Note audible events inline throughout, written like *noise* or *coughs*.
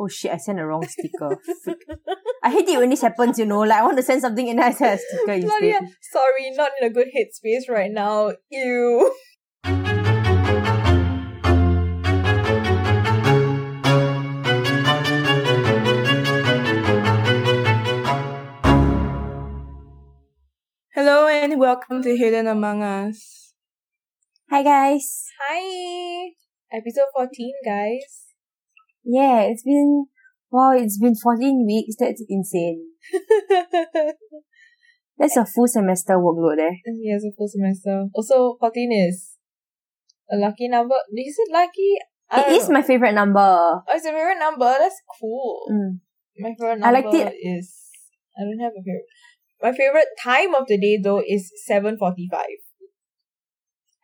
Oh shit, I sent a wrong sticker. I hate it when this happens, you know. Like I want to send something and I send a sticker *laughs* instead. Claudia, sorry, not in a good headspace right now. Ew. Hello and welcome to Hidden Among Us. Hi guys. Hi! Episode 14, guys. Yeah, it's been wow, it's been 14 weeks. That's insane. *laughs* That's a full semester workload eh. Yes, a full semester. Also, 14 is a lucky number. Is it lucky? I It know. my favorite number. Oh, it's a favorite number. That's cool. Mm. My favorite I number liked it. is I don't have a favorite. My favorite time of the day though is seven forty five.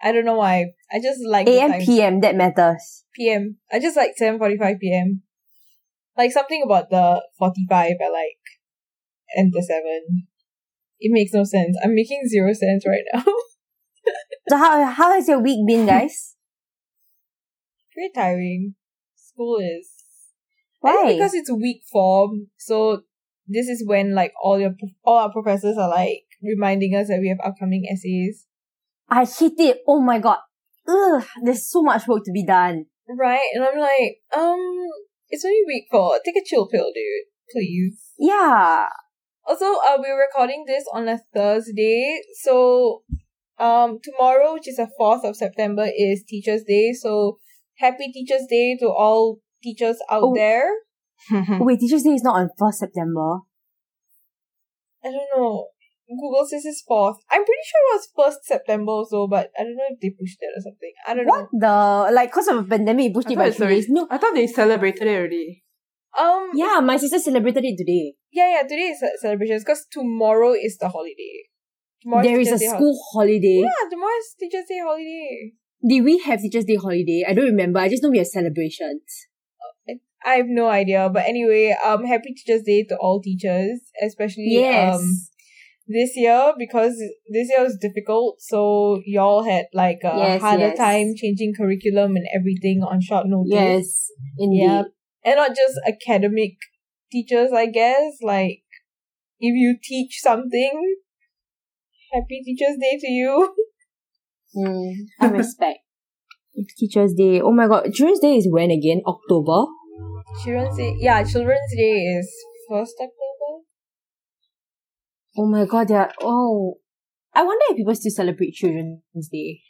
I don't know why. I just like AM. PM, that matters. PM. I just like seven forty five PM. Like something about the forty five I like and the seven. It makes no sense. I'm making zero sense right now. *laughs* So how how has your week been, guys? *laughs* Very tiring. School is Why? because it's week form, so this is when like all your all our professors are like reminding us that we have upcoming essays, I hate it. Oh my god. Ugh, there's so much work to be done. right? And I'm like, um, it's only week four. Take a chill pill, dude, please. Yeah. Also, uh, we're recording this on a Thursday, so um, tomorrow, which is the fourth of September, is Teachers' Day. So happy Teachers' Day to all teachers out Oh. there. *laughs* Wait, Teacher's Day is not on 1st September. I don't know. Google says it's fourth. I'm pretty sure it was first September also, but I don't know if they pushed it or something. I don't know. What the? Like, cause of a pandemic, it pushed I it thought by it's three days. No. I thought they celebrated it already. Um. Yeah, my sister celebrated it today. Yeah, yeah. Today is ce- celebrations because tomorrow is the holiday. Tomorrow there is a Teachers' Day hol- school holiday. yeah, tomorrow is Teachers' Day holiday. Did we have Teacher's Day holiday? I don't remember. I just know we have celebrations. I have no idea, but anyway, um, happy Teachers' Day to all teachers, especially Yes. um this year because this year was difficult. So y'all had like a Yes, harder yes. time changing curriculum and everything on short notice. yes, indeed. Yeah. And not just academic teachers, I guess. Like, if you teach something, happy Teachers' Day to you. *laughs* Mm, I respect. Teacher's Day. Oh my god. Children's Day is when again? October? Children's Day, yeah, Children's Day is 1st October. Oh my god, they are, oh. I wonder if people still celebrate Children's Day.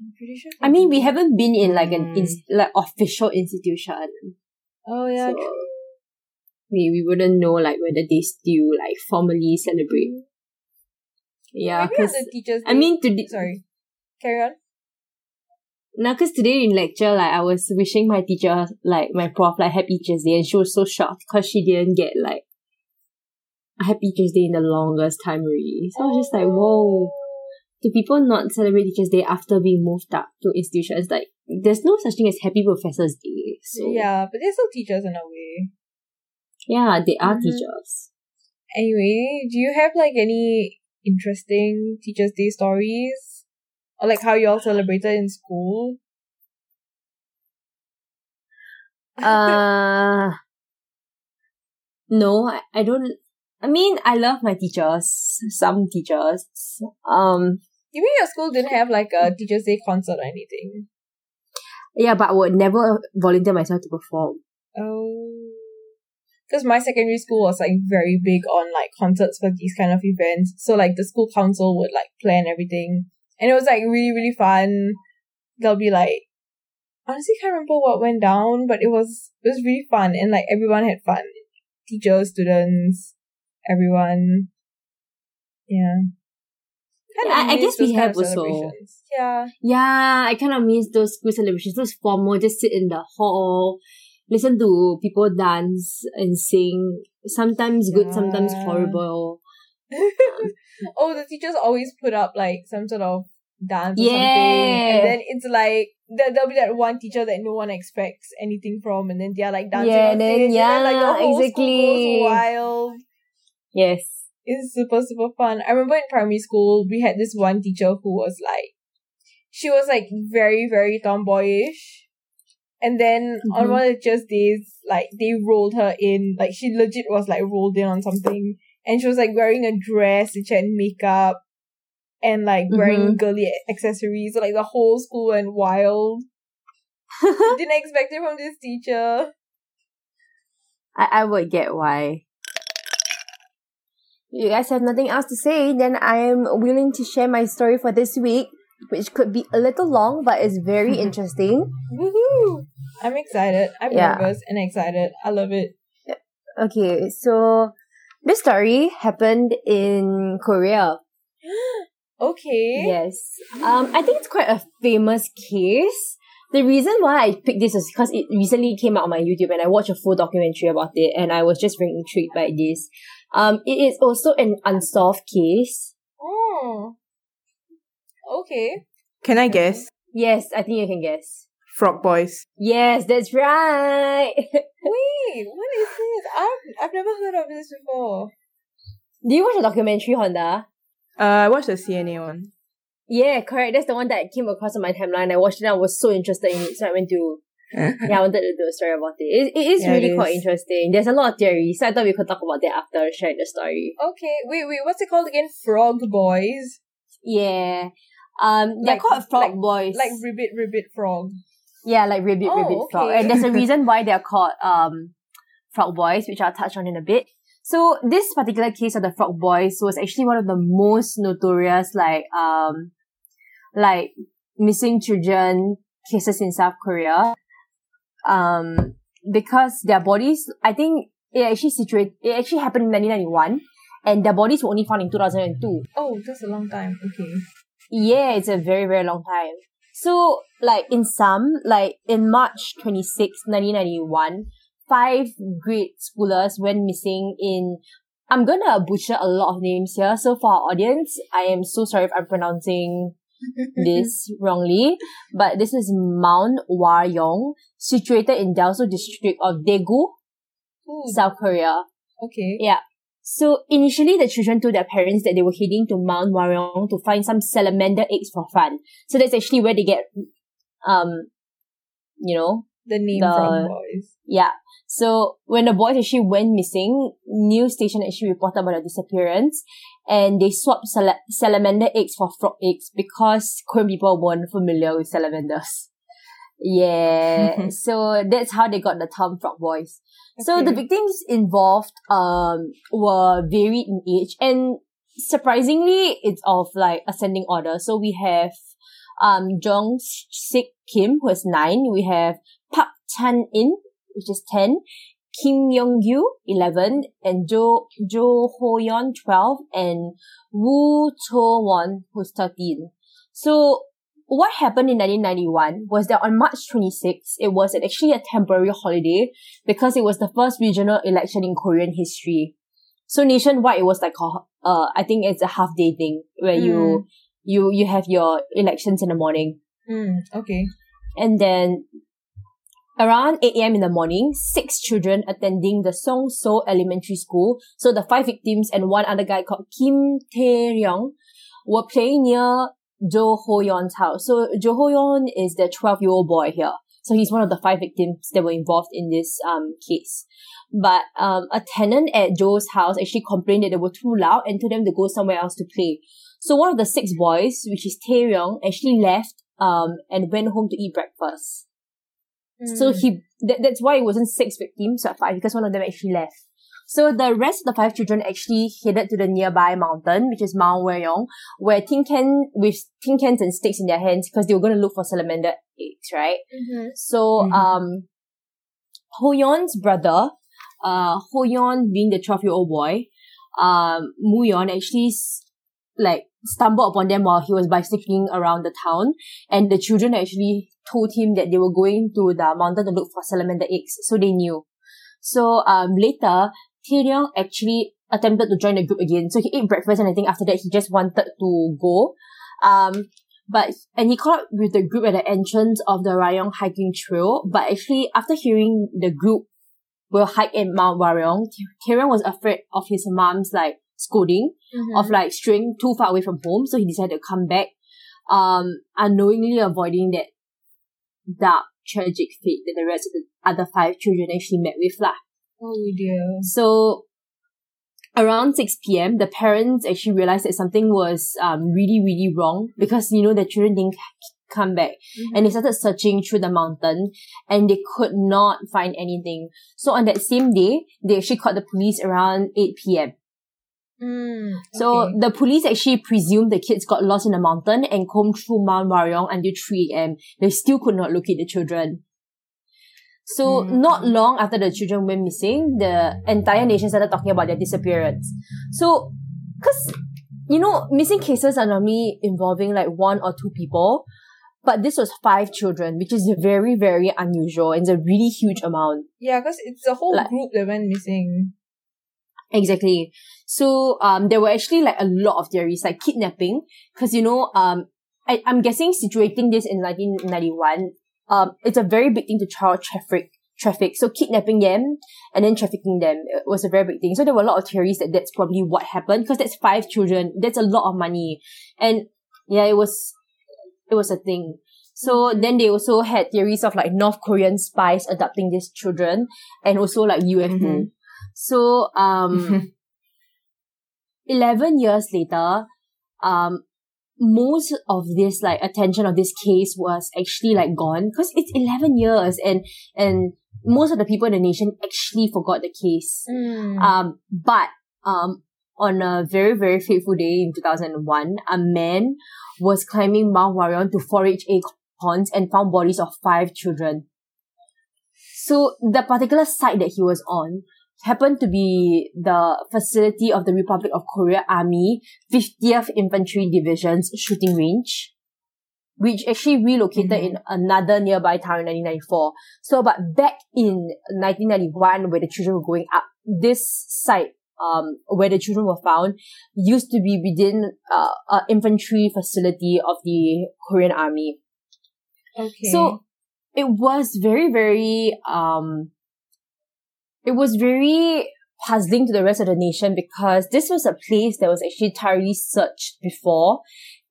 I'm pretty sure. I mean, we haven't been in like an Mm. ins- like official institution. Oh, yeah, so true. we, we wouldn't know like whether they still like formally celebrate. Yeah, Maybe on because the Teachers' Day. I mean today, sorry. Carry on. now because today in lecture, like I was wishing my teacher, like my prof, like Happy Teachers Day, and she was so shocked because she didn't get like a Happy Teachers Day in the longest time really. So I was just like, whoa. Do people not celebrate Teachers Day after being moved up to institutions? Like, there's no such thing as Happy Professors Day. So Yeah, but they're still teachers in a way. yeah, they are Mhm. teachers. Anyway, do you have like any interesting Teachers' Day stories? Or like how you all celebrated in school? Uh, *laughs* no, I, I don't. I mean, I love my teachers. Some teachers. Um, You mean your school didn't have like a Teachers' Day concert or anything? yeah, but I would never volunteer myself to perform. Oh. Because my secondary school was like very big on like concerts for these kind of events. So like the school council would like plan everything. And it was like really, really fun. There'll be like honestly can't remember what went down, but it was it was really fun and like everyone had fun. Teachers, students, everyone. Yeah. Yeah, I- I guess we have also. Yeah. Yeah, I kind of miss those school celebrations. Those formal, just sit in the hall, listen to people dance and sing. Sometimes good, sometimes Yeah. horrible. *laughs* oh, the teachers always put up like some sort of dance or something, and then it's like there, there'll be that one teacher that no one expects anything from, and then they're like dancing Yeah, then- and then like the whole exactly. school goes wild. Yes. It's super super fun. I remember in primary school we had this one teacher who was like, she was like very very tomboyish, And then on Mhm. one of the just days, like they rolled her in, like she legit was like rolled in on something, and she was like wearing a dress, which had makeup, and like wearing girly accessories. So like the whole school went wild. *laughs* Didn't expect it from this teacher. I, I would get why. You guys have nothing else to say, then I am willing to share my story for this week, which could be a little long, but it's very *laughs* interesting. Woohoo! I'm excited. I'm Yeah. nervous and excited. I love it. Okay, so this story happened in Korea. *gasps* Okay. Yes. Um, I think it's quite a famous case. The reason why I picked this is because it recently came out on my YouTube and I watched a full documentary about it and I was just very intrigued by this. Um, it is also an unsolved case. Oh. Okay. Can I guess? Yes, I think you can guess. Frog Boys. Yes, that's right. *laughs* Wait, what is this? I've I've never heard of this before. Do you watch a documentary, Honda? Uh, I watched the CNA one. Yeah, correct. That's the one that came across on my timeline. I watched it and I was so interested in it, so I went to *laughs* yeah, I wanted to do a story about it. It, it is Yeah, really it quite is. interesting. There's a lot of theories, so I thought we could talk about that after sharing the story. Okay, wait, wait, what's it called again? Frog Boys? Yeah. Um, they're Like- called frog like- boys. Like Ribbit Ribbit Frog. yeah, like ribbit, Oh, ribbit frog. And there's a *laughs* reason why they're called um frog boys, which I'll touch on in a bit. So this particular case of the frog boys was actually one of the most notorious like um like missing children cases in South Korea. Um because their bodies I think it actually situated it actually happened in nineteen ninety one and their bodies were only found in two thousand and two. Oh, that's a long time. Okay. Yeah, it's a very, very long time. So, like, in some, like, in March 26, 1991, five grade schoolers went missing in, I'm gonna butcher a lot of names here. So for our audience, I am so sorry if I'm pronouncing this wrongly, but this is Mount Waryong, situated in Dalseo district of Daegu, Ooh, South Korea. okay. Yeah. So initially, the children told their parents that they were heading to Mount Waryong to find some salamander eggs for fun. So that's actually where they get, um, you know, The name The- Frog Boys. yeah. So when the boys actually went missing, news station actually reported about their disappearance, and they swapped sala- salamander eggs for frog eggs because Korean people weren't familiar with salamanders. Yeah, *laughs* so that's how they got the term frog boys. So the Okay. victims involved um were varied in age and surprisingly it's of like ascending order. So we have um Jong Sik Kim who is nine. We have Park Chan In which is ten. Kim Young Gyu, 11, and Jo, Jo Ho Yeon, 12, and Woo Cho Won, who's 13. So, what happened in 1991 was that on March 26, it was actually a temporary holiday because it was the first regional election in Korean history. So nationwide, it was like a, uh, I think it's a half day thing where you, you, you have your elections in the morning. Mm, okay. And then around 8 a.m. in the morning, six children attending the Song So Elementary School, so the five victims and one other guy called Kim Tae-ryung, were playing near Jo Ho-yeon's house. So Jo Ho-yeon is the 12-year-old boy here. So he's one of the five victims that were involved in this um case. But um a tenant at Jo's house actually complained that they were too loud and told them to go somewhere else to play. So one of the six boys, which is Tae-ryung, actually left um and went home to eat breakfast. So Mm. he that, that's why it wasn't six victims but five because one of them actually left. So the rest of the five children actually headed to the nearby mountain, which is Mount Waryong, where tin can with tin cans and sticks in their hands because they were going to look for salamander eggs, right? Mhm. So Mhm. um, Hoyeon's brother, uh, Hoyeon being the twelve year old boy, um, Muyeon actually s- like stumbled upon them while he was bicycling around the town, and the children actually told him that they were going to the mountain to look for salamander eggs, so they knew. So um later, Taeryong actually attempted to join the group again. So he ate breakfast and I think after that he just wanted to go. Um but and he caught up with the group at the entrance of the Waryong hiking trail. But actually after hearing the group will hike at Mount Waryong, Taeryong was afraid of his mom's like scolding Mhm. of like straying too far away from home, so he decided to come back, um, unknowingly avoiding that dark tragic fate that the rest of the other five children actually met with lah. Oh dear. So around 6 p.m., the parents actually realized that something was um, really, really wrong because, you know, the children didn't come back Mm-hmm. and they started searching through the mountain and they could not find anything. So on that same day, they actually called the police around 8 p.m. Mm, So okay. the police actually presumed the kids got lost in the mountain and combed through Mount Waryong until 3 a.m. They still could not locate the children. So Mm. not long after the children went missing, the entire nation started talking about their disappearance. So, cause, you know, missing cases are normally involving like one or two people, but this was five children, which is very, very unusual and it's a really huge amount. yeah, because it's a whole Like- group that went missing. Exactly. So um, there were actually like a lot of theories, like kidnapping, because you know, um, I, I'm guessing situating this in 1991, um, it's a very big thing to child traffic. Traffic. So kidnapping them and then trafficking them was a very big thing. So there were a lot of theories that that's probably what happened because that's five children. That's a lot of money, and yeah, it was, it was a thing. So then they also had theories of like North Korean spies adopting these children and also like UFO. Mhm. So, um, *laughs* 11 years later, um, most of this like attention of this case was actually like gone because it's 11 years and, and most of the people in the nation actually forgot the case. Mm. Um, but, um, on a very, very fateful day in 2001, a man was climbing Mount Waryong to forage acorns and found bodies of five children. So the particular site that he was on happened to be the facility of the Republic of Korea Army 50th Infantry Division's shooting range, which actually relocated Mhm. in another nearby town in 1994. So, but back in 1991, where the children were growing up, this site, um, where the children were found, used to be within uh, an infantry facility of the Korean Army. okay. So it was very, very, um, it was very puzzling to the rest of the nation because this was a place that was actually thoroughly searched before.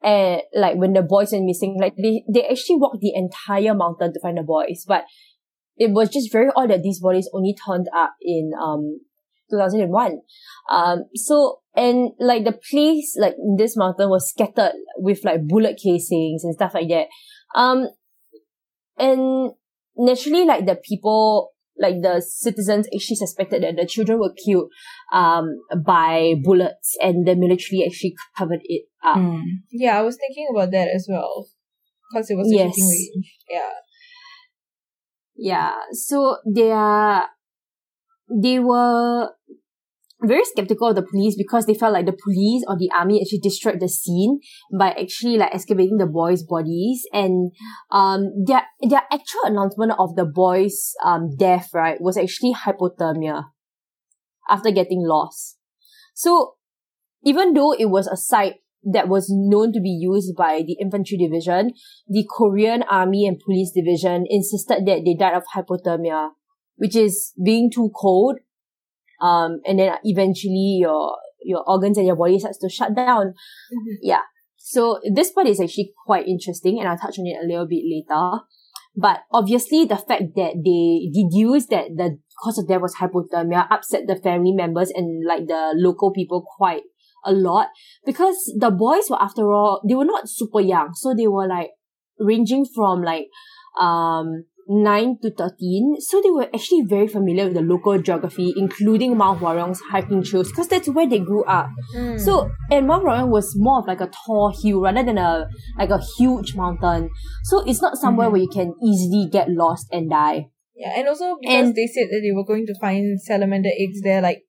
And like when the boys went missing, like they, they actually walked the entire mountain to find the boys, but it was just very odd that these bodies only turned up in, um, 2001. Um, so, and like the place, like this mountain was scattered with like bullet casings and stuff like that. Um, and naturally, like the people, like the citizens actually suspected that the children were killed, um, by bullets and the military actually covered it up. Mm. yeah, I was thinking about that as well. Because it was a Yes. shooting range. Yeah. Yeah. So they are, they were very skeptical of the police because they felt like the police or the army actually destroyed the scene by actually like excavating the boys' bodies and um their their actual announcement of the boys' um death right was actually hypothermia after getting lost. So even though it was a site that was known to be used by the infantry division, the Korean army and police division insisted that they died of hypothermia, which is being too cold um, and then eventually your your organs and your body starts to shut down. Mhm. Yeah. So this part is actually quite interesting, and I'll touch on it a little bit later. But obviously, the fact that they deduced that the cause of death was hypothermia upset the family members and like the local people quite a lot because the boys were after all they were not super young, so they were like ranging from like um 9 to 13. So they were actually very familiar with the local geography, including Mount Waryong's hiking trails, because that's where they grew up. Mm. So, and Mount Wariong was more of like a tall hill rather than a, like a huge mountain. So it's not somewhere Mhm. where you can easily get lost and die. Yeah, and also because And- they said that they were going to find salamander eggs there, like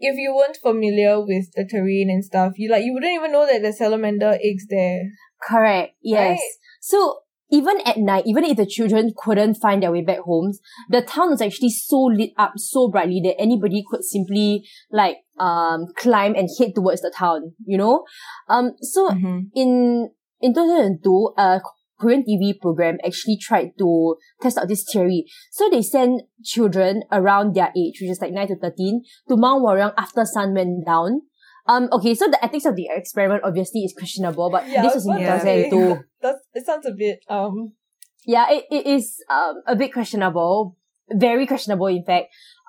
if you weren't familiar with the terrain and stuff, you like you wouldn't even know that there's salamander eggs there. Correct. Yes. Right. So even at night, even if the children couldn't find their way back homes, the town was actually so lit up so brightly that anybody could simply like um climb and head towards the town. You know, um. So Mhm. in in 2002, a Korean TV program actually tried to test out this theory. So they sent children around their age, which is like 9 to 13, to Mount Waryong after sun went down. Um, okay, so the ethics of the experiment obviously is questionable, but Yeah, this was in I was 2002. That's it sounds a bit um yeah, it, it is um, a bit questionable, very questionable, in fact.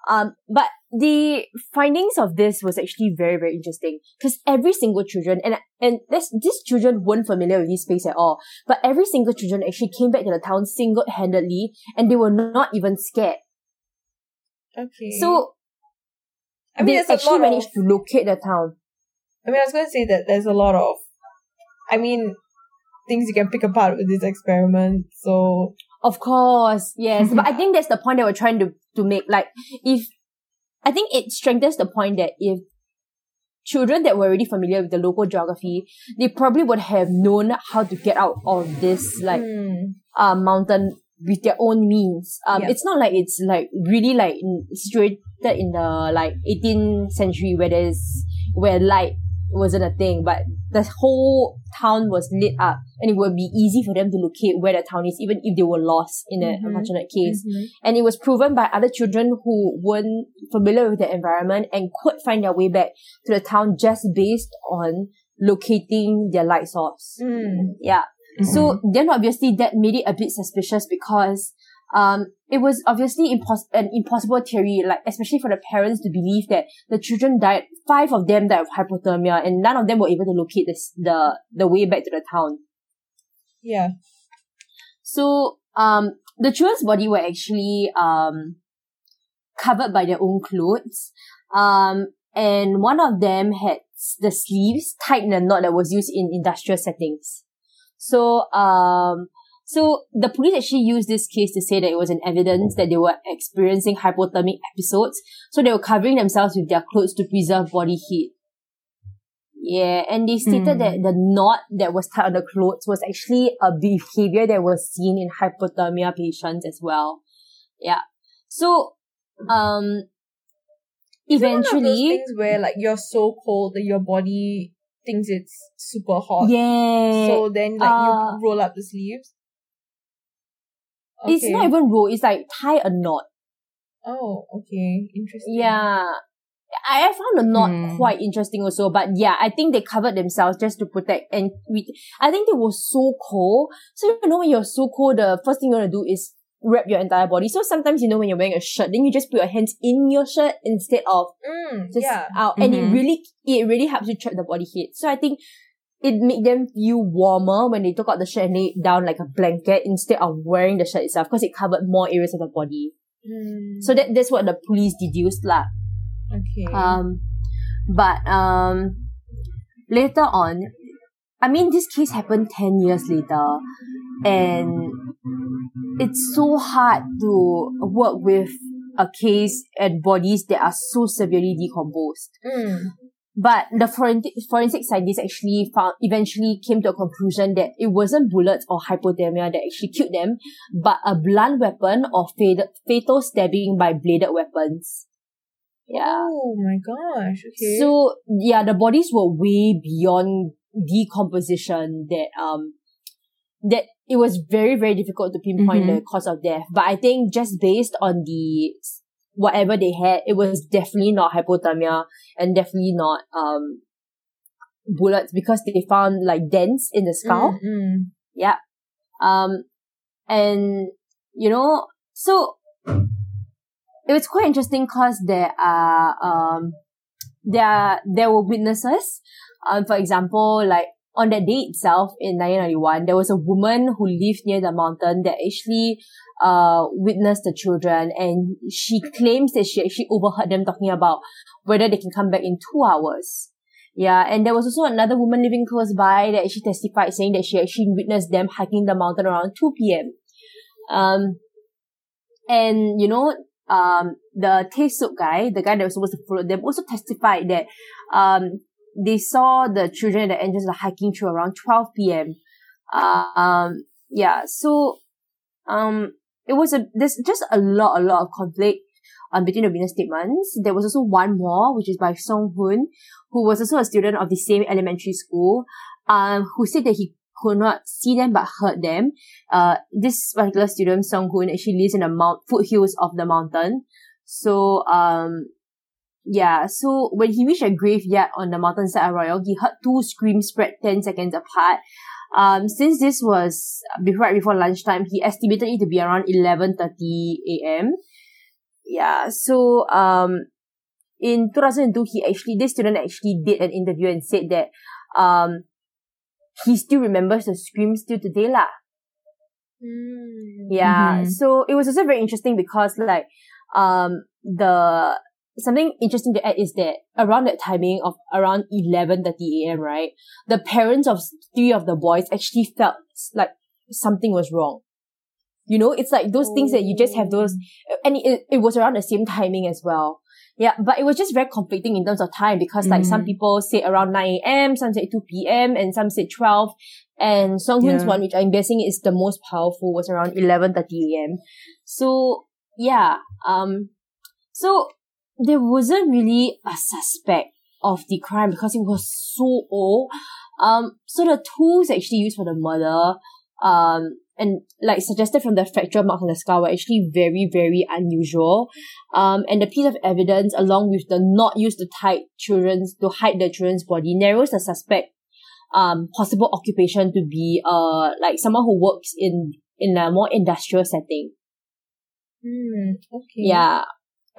Um, but the findings of this was actually very, very interesting because every single children and and this these children weren't familiar with this space at all. But every single children actually came back to the town single handedly, and they were not even scared. Okay. So I mean, they actually managed of. to locate the town. I mean, I was going to say that there's a lot of. I mean, things you can pick apart with this experiment. So Of course, yes. but I think that's the point that we're trying to, to make. Like, if, I think it strengthens the point that if children that were already familiar with the local geography, they probably would have known how to get out of this, like, Hmm. uh, mountain with their own means. Um, Yeah. it's not like it's like really like situated in the like 18th century where there's, where light wasn't a thing, but the whole town was lit up and it would be easy for them to locate where the town is, even if they were lost in an Mhm. unfortunate case. Mhm. And it was proven by other children who weren't familiar with the environment and could find their way back to the town just based on locating their light source. Hmm. Yeah. So then obviously that made it a bit suspicious because um it was obviously impos- an impossible theory, like especially for the parents to believe that the children died, five of them died of hypothermia and none of them were able to locate this the the way back to the town. Yeah. So um the children's body were actually um covered by their own clothes. Um and one of them had the sleeves tied in a knot that was used in industrial settings. So um so the police actually used this case to say that it was an evidence that they were experiencing hypothermic episodes. So they were covering themselves with their clothes to preserve body heat. Yeah, and they stated Hmm. that the knot that was tied on the clothes was actually a behavior that was seen in hypothermia patients as well. Yeah. So, um, Is of those eventually, things where like you're so cold that your body thinks it's super hot. yeah, So then like uh, you roll up the sleeves. It's not even roll, it's like tie a knot. Oh, okay. Interesting. Yeah. I found the knot Hmm. quite interesting also, but yeah, I think they covered themselves just to protect and we, I think they were so cold. So you know when you're so cold, the first thing you want to do is wrap your entire body. So sometimes you know when you're wearing a shirt, then you just put your hands in your shirt instead of Mm, just yeah. out. And it Mhm. really it really helps you trap the body heat. So I think it made them feel warmer when they took out the shirt and laid it down like a blanket instead of wearing the shirt itself because it covered more areas of the body. Mm, So that that's what the police deduced lah. okay. Um, but um, later on, I mean, this case happened ten years later, and it's so hard to work with a case and bodies that are so severely decomposed. Mm, But the forensic, forensic scientists actually found, eventually came to a conclusion that it wasn't bullets or hypothermia that actually killed them, but a blunt weapon or fatal, fatal stabbing by bladed weapons. Yeah. Oh my gosh. Okay. So yeah, the bodies were way beyond decomposition that um that it was very very difficult to pinpoint Mhm. the cause of death. But I think just based on the whatever they had, it was definitely not hypothermia and definitely not um bullets because they found like dents in the skull. Mm, mm. Um, and you know, so it was quite interesting because there are um there are, there were witnesses. Um, for example, like on that day itself in 1991, there was a woman who lived near the mountain that actually uh witnessed the children, and she claims that she actually overheard them talking about whether they can come back in two hours. Yeah, and there was also another woman living close by that actually testified saying that she actually witnessed them hiking the mountain around 2 p.m. Um, and you know, um, the taste soup guy, the guy that was supposed to follow them, also testified that um, they saw the children at the entrance of the hiking trail around 12 p.m. Uh, um, yeah, so um, it was a there's just a lot, a lot of conflict um, between the witness statements. There was also one more, which is by Song Hoon, who was also a student of the same elementary school, um, who said that he could not see them but heard them. Uh, this particular student, Song Hoon, actually lives in the mount foothills of the mountain. So, um, yeah, so when he reached a graveyard on the mountainside of Royal, he heard two screams spread 10 seconds apart. Um, since this was before right before lunchtime, he estimated it to be around eleven thirty a.m. Yeah, so um, in two thousand and two, he actually this student actually did an interview and said that um, he still remembers the screams till today lah. Mm. Yeah. Mhm. So it was also very interesting because like um the something interesting to add is that around that timing of around eleven thirty AM, right, the parents of three of the boys actually felt like something was wrong. You know, it's like those things that you just have those and it, it was around the same timing as well. Yeah, but it was just very conflicting in terms of time because like some Mhm. people say around 9 a.m., some say 2 p.m., and some say 12. And Song Hoon's Yeah. one, which I'm guessing is the most powerful, was around 11.30 a.m. So, yeah, um, so there wasn't really a suspect of the crime because it was so old. Um, so the tools actually used for the murder, um, and like suggested from the fracture marks on the skull were actually very, very unusual. Um, and the piece of evidence, along with the knot used to tie children's to hide the children's body, narrows the suspect um possible occupation to be uh like someone who works in in a more industrial setting. Mm. Okay. Yeah.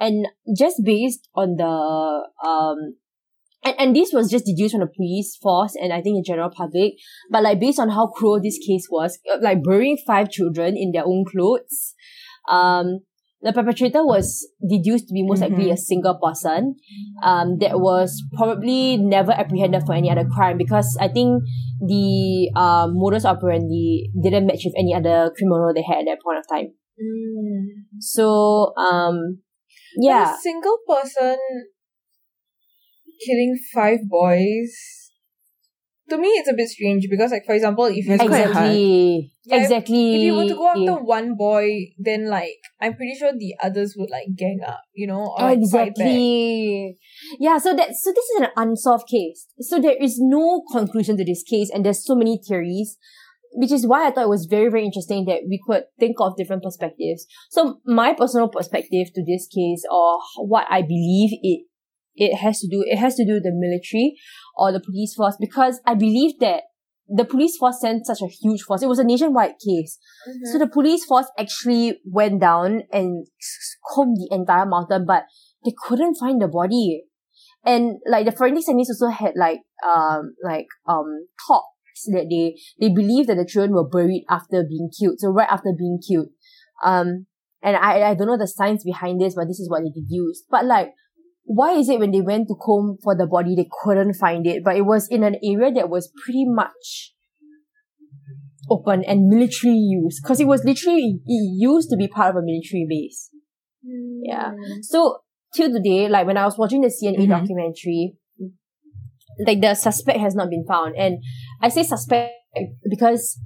And just based on the um and, and this was just deduced from the police force and I think the general public. But like based on how cruel this case was, uh, like burying five children in their own clothes, um, the perpetrator was deduced to be most likely a single person, um, that was probably never apprehended for any other crime because I think the um modus operandi didn't match with any other criminal they had at that point of time. Mm. So, um, But yeah. a single person killing five boys. To me, it's a bit strange because, like, for example, if you It's quite hard. Exactly. Yeah, exactly. if you were to go after one boy, then like I'm pretty sure the others would like gang up, you know, or like. Exactly. Yeah, so that so this is an unsolved case. So there is no conclusion to this case and there's so many theories, which is why I thought it was very, very interesting that we could think of different perspectives. So my personal perspective to this case or what I believe it it has to do it has to do with the military or the police force because I believe that the police force sent such a huge force. It was a nationwide case. Mhm. So the police force actually went down and combed the entire mountain, but they couldn't find the body. And like the forensic scientists also had like um like um talks that they they believe that the children were buried after being killed. So right after being killed. Um and I I don't know the science behind this, but this is what they deduced. But like why is it when they went to comb for the body they couldn't find it? But it was in an area that was pretty much open and military use because it was literally it used to be part of a military base. Yeah. So till today, like when I was watching the CNA Mhm. documentary, like the suspect has not been found, and I say suspect because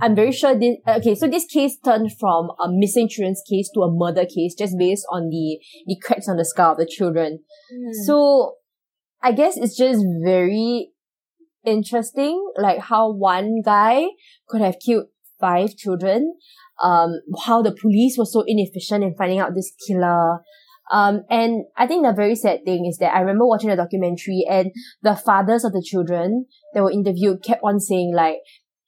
I'm very sure this. Okay, so this case turned from a missing children's case to a murder case just based on the the cracks on the skull of the children. Mm. So I guess it's just very interesting, like how one guy could have killed five children. Um, how the police was so inefficient in finding out this killer. Um, and I think the very sad thing is that I remember watching the documentary and the fathers of the children that were interviewed kept on saying like,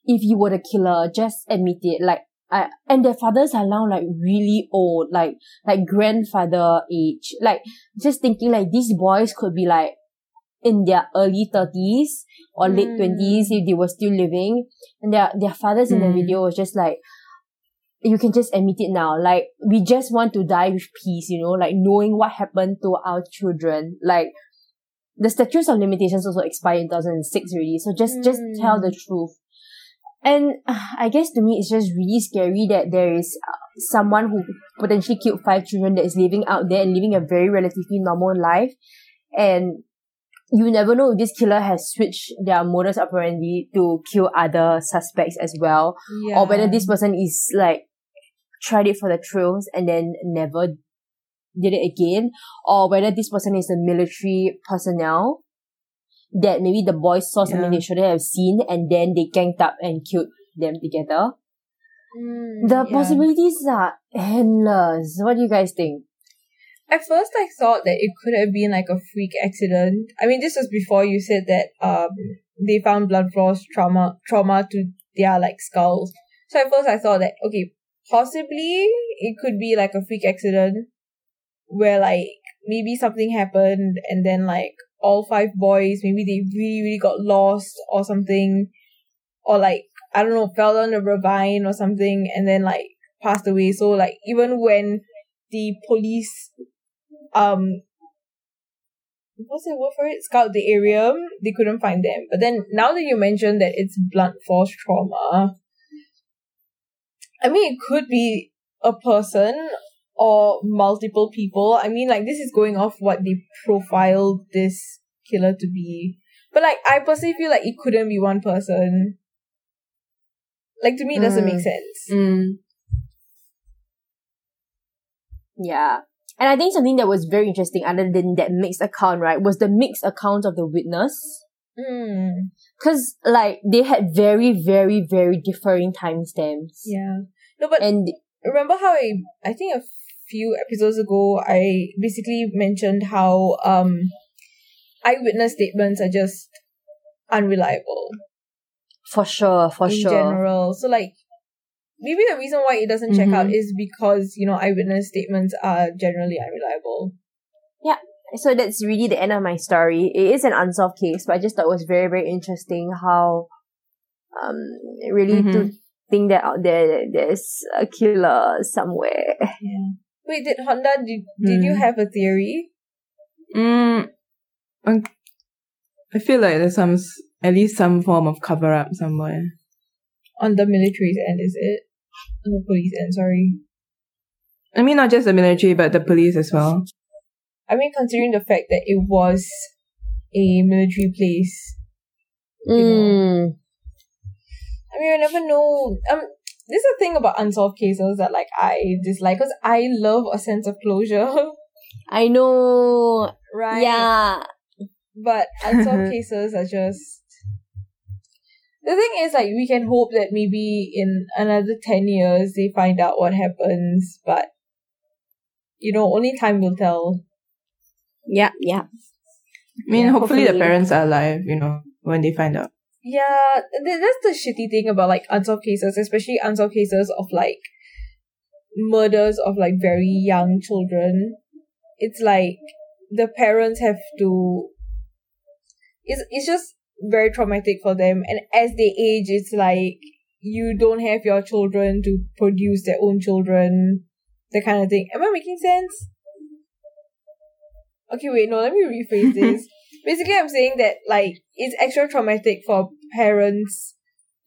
if you were the killer, just admit it. Like, I, and their fathers are now like really old, like, like grandfather age. Like, just thinking like these boys could be like in their early 30s or late Mm. 20s if they were still living. And their, their fathers in the Mm. video was just like, you can just admit it now. Like, we just want to die with peace, you know, like knowing what happened to our children. Like, the statutes of limitations also expired in 2006 already. So just, just Mm. tell the truth. And uh, *sighs* I guess to me, it's just really scary that there is uh, someone who potentially killed five children that is living out there and living a very relatively normal life. And you never know if this killer has switched their modus operandi to kill other suspects as well yeah. or whether this person is like tried it for the thrills and then never did it again, or whether this person is a military personnel that maybe the boys saw something Yeah. they shouldn't have seen and then they ganged up and killed them together. Mm, The yeah. possibilities are endless. What do you guys think? At first, I thought that it could have been like a freak accident. I mean, this was before you said that um they found blunt force trauma trauma to their like skulls. So at first, I thought that okay, possibly it could be like a freak accident where like maybe something happened and then like all five boys maybe they really really got lost or something or like I don't know fell on a ravine or something and then like passed away. So like even when the police um what's the word for it? Scout the area, they couldn't find them. But then now that you mentioned that it's blunt force trauma, I mean it could be a person or multiple people. I mean like this is going off what they profiled this killer to be. But like I personally feel like it couldn't be one person. Like to me it doesn't make Mm. sense. Mm. Yeah. And I think something that was very interesting other than that mixed account, right, was the mixed account of the witness. Mm. Cause like they had very, very, very differing timestamps. Yeah. No, but And remember how I I think a few episodes ago I basically mentioned how um eyewitness statements are just unreliable for sure, for in sure. general. So like maybe the reason why it doesn't check out Mhm. is because, you know, eyewitness statements are generally unreliable. So that's really the end of my story. It is an unsolved case, but I just thought it was very, very interesting how um really to Mhm. think that out there that there's a killer somewhere. Yeah. Wait, did Honda did, did you Hmm. have a theory? Mm, I I feel like there's some at least some form of cover up somewhere. On the military's end, is it? On the police end, sorry. I mean, not just the military, but the police as well. I mean, considering the fact that it was a military place, Mm. I mean, I never know. Um, this is the thing about unsolved cases that like I dislike because I love a sense of closure, *laughs* I know. right? Yeah. But *laughs* unsolved cases are just. The thing is, like, we can hope that maybe in another 10 years they find out what happens, but, you know, only time will tell. Yeah, yeah. I mean, Yeah, hopefully, the parents are alive, you know, when they find out. Yeah, th- that's the shitty thing about like unsolved cases, especially unsolved cases of like murders of like very young children. It's like the parents have to. It's it's just very traumatic for them, and as they age, it's like you don't have your children to produce their own children, that kind of thing. Am I making sense? Okay, wait, no, let me rephrase this. *laughs* Basically, I'm saying that like it's extra traumatic for parents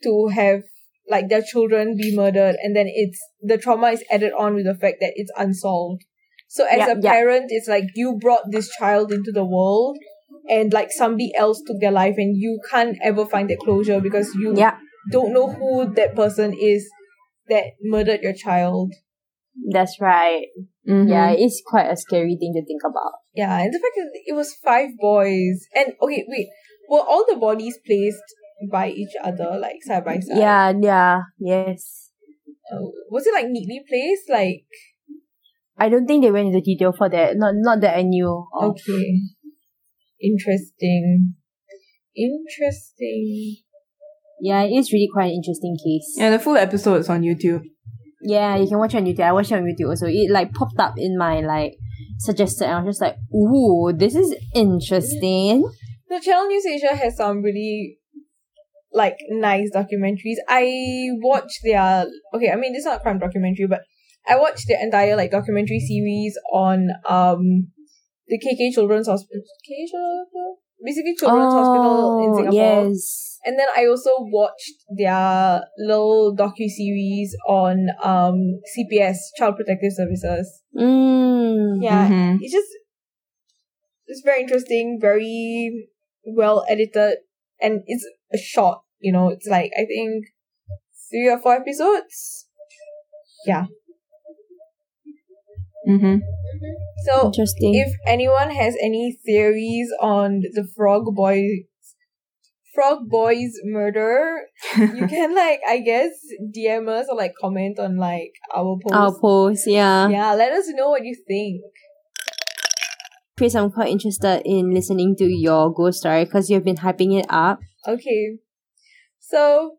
to have like their children be murdered, and then it's the trauma is added on with the fact that it's unsolved. So as Yeah, a parent, it's like you brought this child into the world, and like somebody else took their life, and you can't ever find that closure because you Yeah. don't know who that person is that murdered your child. That's right. Mhm. Yeah, it's quite a scary thing to think about. Yeah, and the fact that it was five boys, and okay, wait, were all the bodies placed by each other, like side by side? Yeah, yeah, yes. Uh, was it like neatly placed? Like I don't think they went into detail for that. Not not that I knew. Of. okay, interesting, interesting. Yeah, it is really quite an interesting case. Yeah, the full episode is on YouTube. Yeah, you can watch it on YouTube. I watched it on YouTube also. It like popped up in my like suggested and I was just like, ooh, this is interesting. The Channel News Asia has some really like nice documentaries. I watched their okay, I mean is not a crime documentary, but I watched the entire like documentary series on um the KK Children's Hospital. KK Children's basically Children's Hospital in Singapore. Oh, Yes. And then I also watched their little docu series on um CPS Child Protective Services. Mm. Yeah, Mhm. it's just it's very interesting, very well edited, and it's a short. You know, it's like I think three or four episodes. Yeah. Mm-hmm. So Interesting. if anyone has any theories on the Frog Boy, Frog Boy's murder, *laughs* you can like I guess DM us or like comment on like our post. Our post, yeah. yeah, let us know what you think. Chris, I'm quite interested in listening to your ghost story because you've been hyping it up. Okay. So,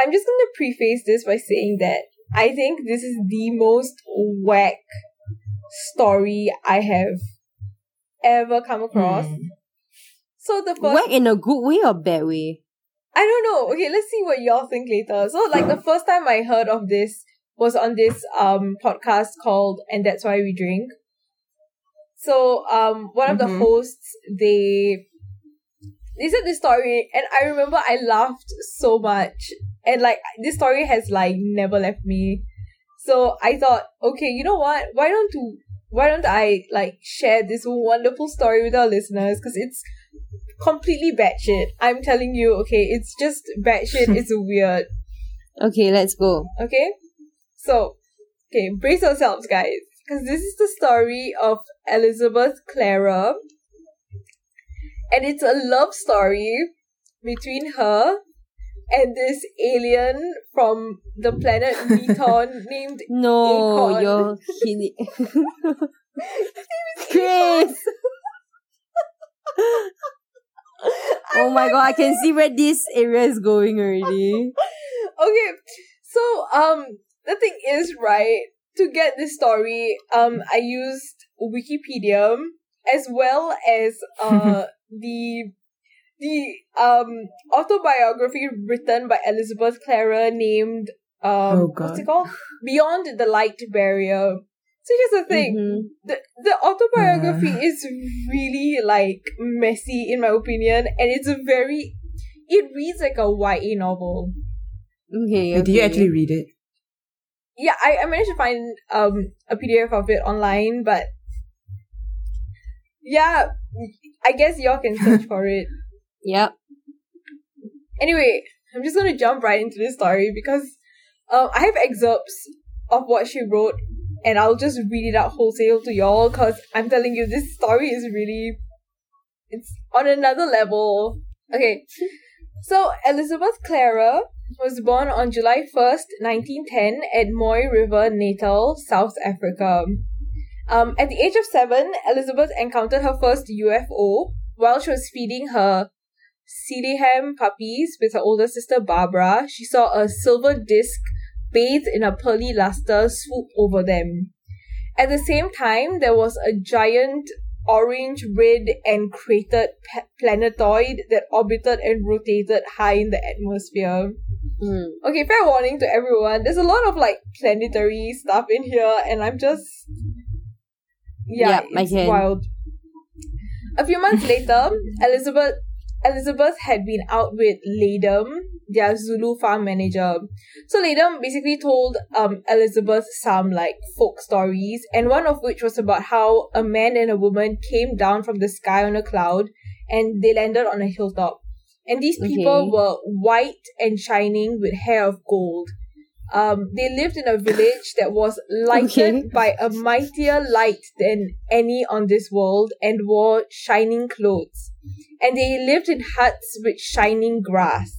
I'm just going to preface this by saying that I think this is the most whack story I have ever come across. Hmm. So the first Whack in a good way or bad way? I don't know. Okay, let's see what y'all think later. So like the first time I heard of this was on this um podcast called And That's Why We Drink. So um one of the Mhm. hosts they they said this story and I remember I laughed so much and like this story has like never left me. So I thought, okay, you know what? Why don't you why don't I like share this wonderful story with our listeners? Because it's completely batshit. I'm telling you, okay, it's just batshit. *laughs* it's weird. Okay, let's go. Okay, so okay, brace yourselves, guys, because this is the story of Elizabeth Klarer, and it's a love story between her and this alien from the planet *laughs* Meton named No, Akon. you're *laughs* kidding. Chris! *laughs* oh my god, I can see where this area is going already. okay so um the thing is right to get this story um i used wikipedia as well as uh the the um autobiography written by elizabeth klarer named um Oh, what's it called beyond the light barrier so here's the thing Mhm. the the autobiography is really like messy in my opinion and it's a very it reads like a YA novel. Okay, Wait, Did you actually read it? Yeah, I, I managed to find um a PDF of it online, but yeah, I guess y'all can search *laughs* for it. Yep. Anyway, I'm just gonna jump right into this story because um I have excerpts of what she wrote and I'll just read it out wholesale to y'all because I'm telling you this story is really it's on another level. Okay. So Elizabeth Klarer was born on July 1st, 1910 at Mooi River, Natal, South Africa. Um, at the age of seven, Elizabeth encountered her first UFO while she was feeding her Sealyham puppies with her older sister Barbara. She saw a silver disc bathed in a pearly luster swoop over them. At the same time, there was a giant orange, red, and cratered pa- planetoid that orbited and rotated high in the atmosphere. Mm. Okay, fair warning to everyone. There's a lot of like planetary stuff in here, and I'm just yeah, Yep, it's wild. A few months later, *laughs* Elizabeth Elizabeth had been out with Ladum, their Zulu farm manager. So Ladum basically told um Elizabeth some like folk stories, and one of which was about how a man and a woman came down from the sky on a cloud and they landed on a hilltop. And these people Okay. were white and shining with hair of gold. Um, they lived in a village that was lighted Okay. by a mightier light than any on this world and wore shining clothes. And they lived in huts with shining grass.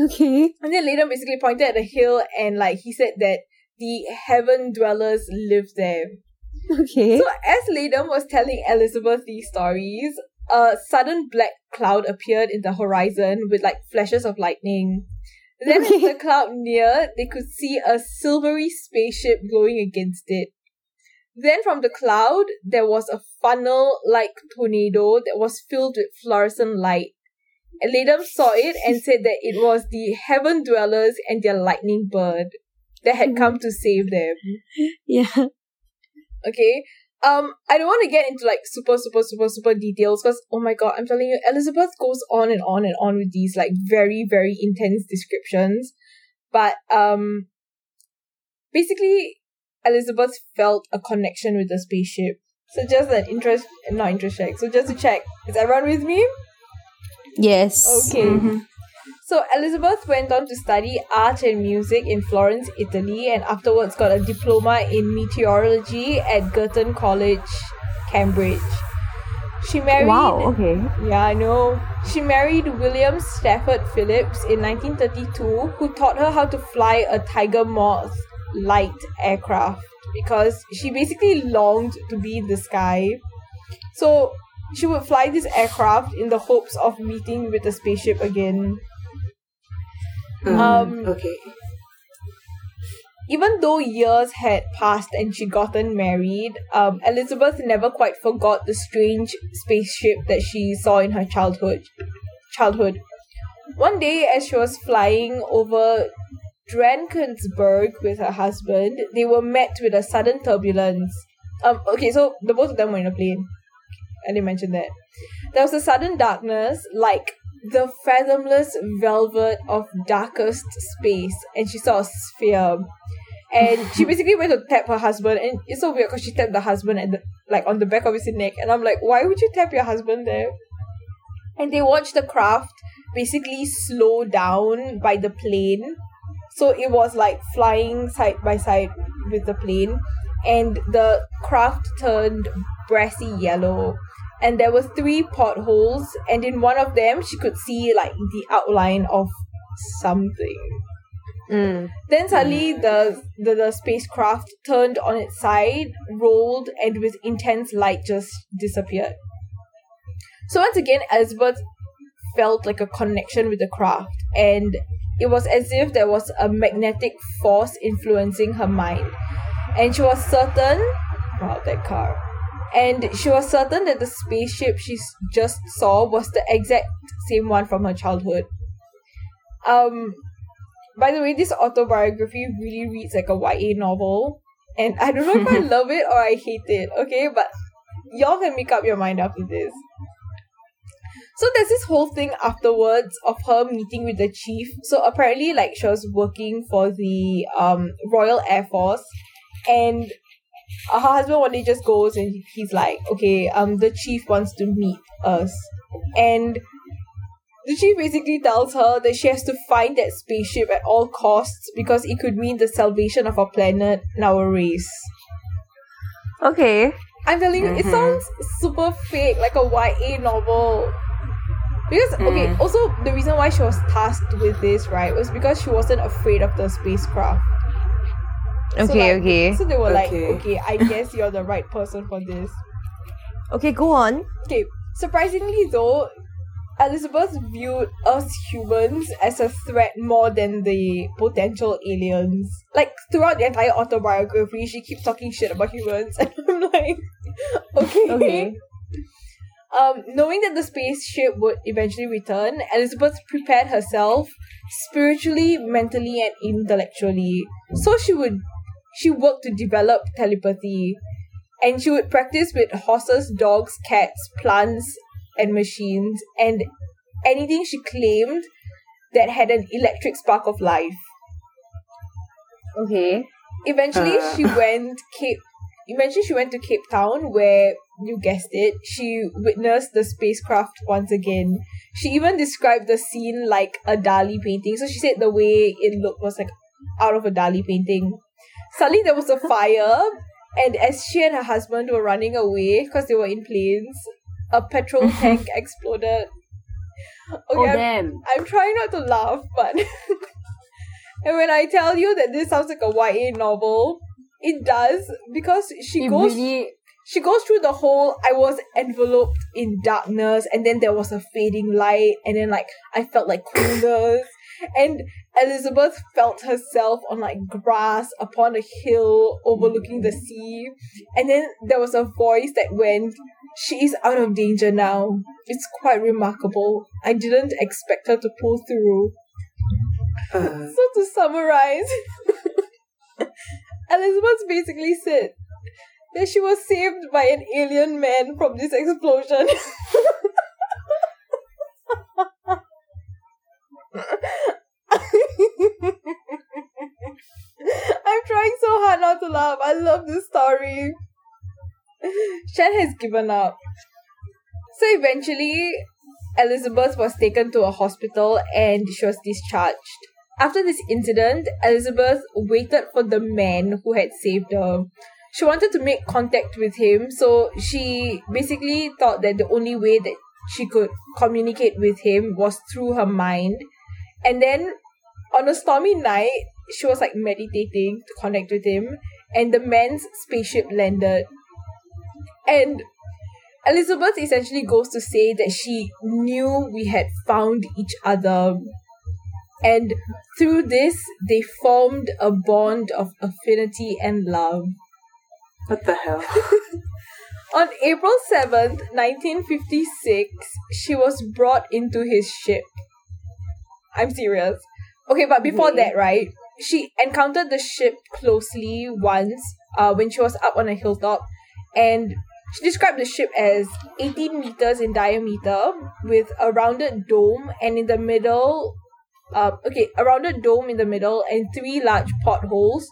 Okay. And then later basically pointed at the hill and like he said that the heaven dwellers lived there. Okay. So as Ladum was telling Elizabeth these stories, a sudden black cloud appeared in the horizon with like flashes of lightning. Then as the cloud neared, they could see a silvery spaceship glowing against it. Then from the cloud, there was a funnel-like tornado that was filled with fluorescent light. And Ladum saw it and said that it was the heaven dwellers and their lightning bird that had come to save them. yeah. Okay. Um, I don't want to get into like super, super, super, super details because oh my god, I'm telling you, Elizabeth goes on and on and on with these like very, very intense descriptions. But um, basically, Elizabeth felt a connection with the spaceship. So just an interest, not interest check. So just to check, is everyone with me? Yes. Okay. Mhm. So Elizabeth went on to study art and music in Florence, Italy, and afterwards got a diploma in meteorology at Girton College, Cambridge. She married. Wow. Okay. Yeah, I know. She married William Stafford Phillips in 1932, who taught her how to fly a Tiger Moth light aircraft. because she basically longed to be in the sky. So she would fly this aircraft in the hopes of meeting with the spaceship again. Um, okay. even though years had passed and she gotten married, um, Elizabeth never quite forgot the strange spaceship that she saw in her childhood. Childhood. One day, as she was flying over Drakensberg with her husband, they were met with a sudden turbulence. Um, okay, so the both of them were in a plane. I didn't mention that. There was a sudden darkness, like the fathomless velvet of darkest space, and she saw a sphere. And she *laughs* basically went to tap her husband, and it's so weird because she tapped the husband and like on the back of his neck, and I'm like, why would you tap your husband there? And they watched the craft basically slow down by the plane, so it was like flying side by side with the plane, and the craft turned brassy yellow. And there were three potholes and in one of them she could see like the outline of something. Mm. then suddenly the, the the spacecraft turned on its side rolled and with intense light just disappeared. So once again elizabeth felt like a connection with the craft and it was as if there was a magnetic force influencing her mind and she was certain wow that car and she was certain that the spaceship she just saw was the exact same one from her childhood. Um, by the way, this autobiography really reads like a YA novel, and I don't know if I *laughs* love it or I hate it. Okay, but y'all can make up your mind after this. So there's this whole thing afterwards of her meeting with the chief. So apparently, like she was working for the um Royal Air Force, and her husband one day just goes and he's like, okay, um, the chief wants to meet us, and the chief basically tells her that she has to find that spaceship at all costs because it could mean the salvation of our planet and our race. Okay. I'm telling you, it Mhm. sounds super fake, like a YA novel. Because okay, Mm. also the reason why she was tasked with this, right, was because she wasn't afraid of the spacecraft. So, Okay, like, okay. So they were like, Okay. okay, I *laughs* guess you're the right person for this. Okay, go on. Okay, surprisingly though, Elizabeth viewed us humans as a threat more than the potential aliens. Like throughout the entire autobiography, she keeps talking shit about humans, *laughs* and I'm like, *laughs* okay. Okay. Um, knowing that the spaceship would eventually return, Elizabeth prepared herself spiritually, mentally, and intellectually. So she would she worked to develop telepathy, and she would practice with horses, dogs, cats, plants, and machines, and anything she claimed that had an electric spark of life. Okay. Eventually, Uh. she went Cape. Eventually, she went to Cape Town, where you guessed it, she witnessed the spacecraft once again. She even described the scene like a Dali painting. So she said the way it looked was like out of a Dali painting. Suddenly, there was a fire, and as she and her husband were running away because they were in planes, a petrol *laughs* tank exploded. Oh Okay, I'm. I'm trying not to laugh, but *laughs* and when I tell you that this sounds like a YA novel, it does because she It goes really she goes through the whole I was enveloped in darkness and then there was a fading light and then like I felt like coolness. *laughs* And Elizabeth felt herself on like grass upon a hill overlooking the sea. And then there was a voice that went she is out of danger now. It's quite remarkable. I didn't expect her to pull through. Uh, so to summarize, *laughs* Elizabeth basically said that she was saved by an alien man from this explosion. I'm trying so hard not to laugh. I love this story. Shan has given up. So eventually, Elizabeth was taken to a hospital and she was discharged. After this incident, Elizabeth waited for the man who had saved her. She wanted to make contact with him, so she basically thought that the only way that she could communicate with him was through her mind. And then on a stormy night, she was like meditating to connect with him. and the man's spaceship landed. And Elizabeth essentially goes to say that she knew we had found each other. And through this, they formed a bond of affinity and love. What the hell? *laughs* On April 7th, 1956, she was brought into his ship. I'm serious. Okay, but before that, right, she encountered the ship closely once uh, when she was up on a hilltop, and she described the ship as 18 meters in diameter with a rounded dome, and in the middle, uh, okay, a rounded dome in the middle, and three large portholes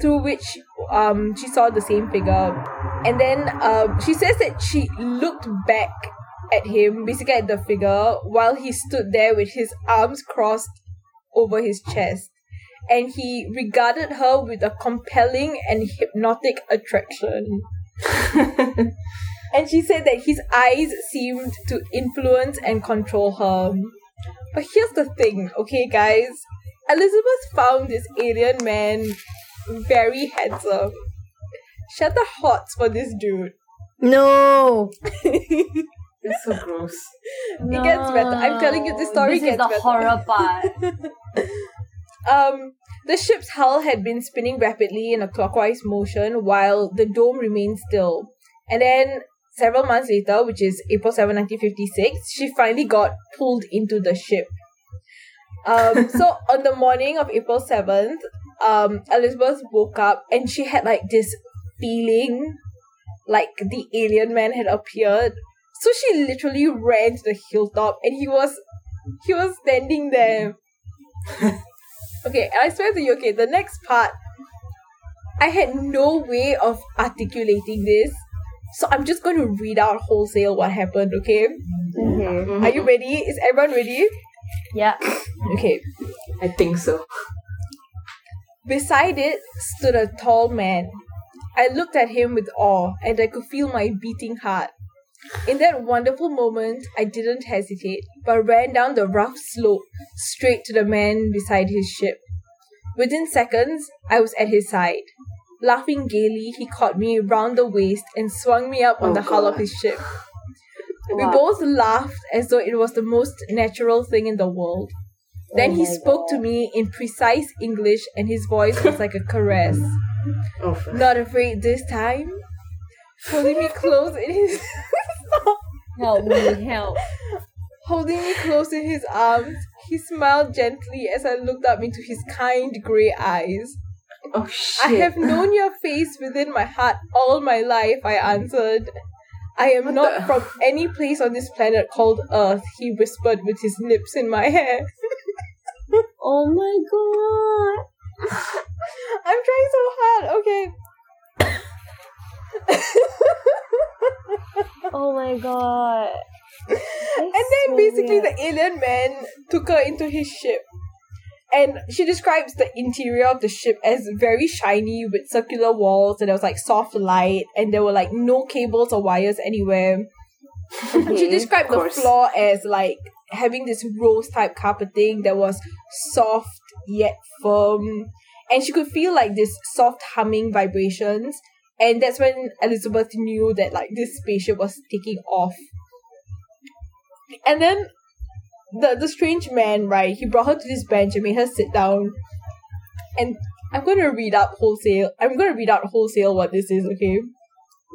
through which um, she saw the same figure. And then um, she says that she looked back at him, basically at the figure, while he stood there with his arms crossed over his chest. And he regarded her with a compelling and hypnotic attraction. *laughs* and she said that his eyes seemed to influence and control her. But here's the thing, okay, guys? Elizabeth found this alien man very handsome. Shut the hots for this dude. No. it It's so gross. No. *laughs* It gets better. I'm telling you, this story this gets is the better. horror *laughs* part. Um, the ship's hull had been spinning rapidly in a clockwise motion while the dome remained still. And then, several months later, which is April 7, 1956, she finally got pulled into the ship. Um, so *laughs* on the morning of April 7th, um, Elizabeth woke up and she had like this feeling like the alien man had appeared. So she literally ran to the hilltop and he was he was standing there. *laughs* okay, I swear to you, okay, the next part I had no way of articulating this. So I'm just going to read out wholesale what happened, okay? Mhm. Are you ready? Is everyone ready? Yeah. Okay. I think so. Beside it stood a tall man. I looked at him with awe, and I could feel my beating heart. In that wonderful moment, I didn't hesitate, but ran down the rough slope straight to the man beside his ship. Within seconds, I was at his side. Laughing gaily, he caught me round the waist and swung me up on Oh, the hull of his ship. *laughs* We both laughed as though it was the most natural thing in the world. Then Oh he spoke to me in precise English, and his voice was like a caress. Oh. Not afraid this time? Holding me close in his *laughs* Help me, help. holding me close in his arms, he smiled gently as I looked up into his kind grey eyes. oh shit. I have known your face within my heart all my life, I answered. I am What not the- from any place on this planet called Earth, he whispered with his lips in my hair. Oh my god. *laughs* I'm trying so hard, okay. Oh my god. *laughs* and then basically the alien man took her into his ship. And she describes the interior of the ship as very shiny with circular walls and there was like soft light and there were like no cables or wires anywhere. *laughs* She described the floor as like having this rose type carpeting that was soft yet firm. And she could feel like this soft humming vibrations. And that's when Elizabeth knew that like this spaceship was taking off. And then the the strange man, right, he brought her to this bench and made her sit down. And I'm gonna read out wholesale. I'm gonna read out wholesale what this is, okay?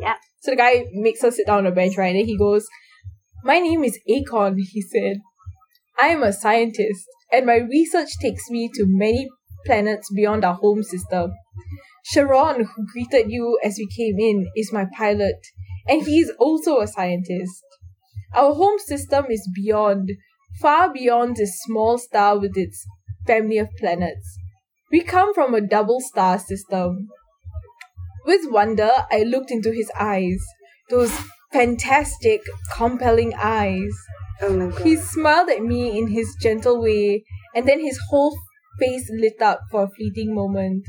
Yeah. So the guy makes her sit down on a bench, right? And then he goes, My name is Akon, he said. I am a scientist, and my research takes me to many planets beyond our home system. Sharon, who greeted you as we came in, is my pilot, and he is also a scientist. Our home system is beyond, far beyond this small star with its family of planets. We come from a double star system. With wonder, I looked into his eyes, those fantastic, compelling eyes. Oh my god. He smiled at me in his gentle way, and then his whole face lit up for a fleeting moment.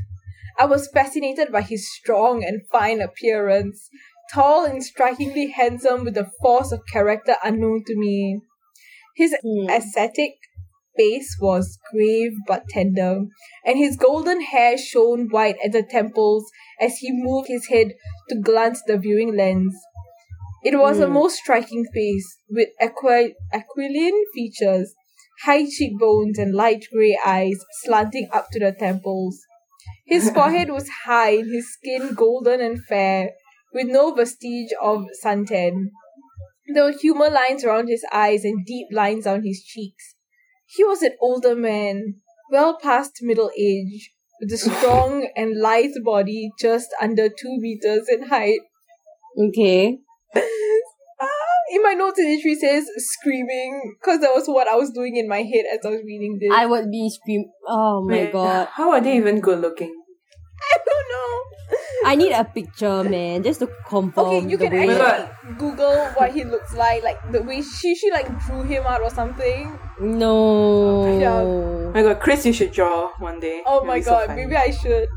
I was fascinated by his strong and fine appearance, tall and strikingly handsome with a force of character unknown to me. His Hmm. ascetic, face was grave but tender, and his golden hair shone white at the temples as he moved his head to glance the viewing lens. It was a Hmm. most striking face, with aqua- aquiline features, high cheekbones, and light grey eyes slanting up to the temples. His *laughs* forehead was high, and his skin golden and fair, with no vestige of suntan. There were humor lines around his eyes and deep lines on his cheeks. He was an older man, well past middle age, with a *laughs* strong and lithe body just under two meters in height. Okay. Ah, in my notes, it literally says screaming because that was what I was doing in my head as I was reading this. I would be scream. Oh my Wait, god. How are they even good looking? I don't know. *laughs* I need a picture, man, just to confirm Okay, you the can way. actually Google what he looks like, like the way she she like drew him out or something. No. Yeah. Oh my god, Chris, you should draw one day. Oh It'll my be so god, maybe I should.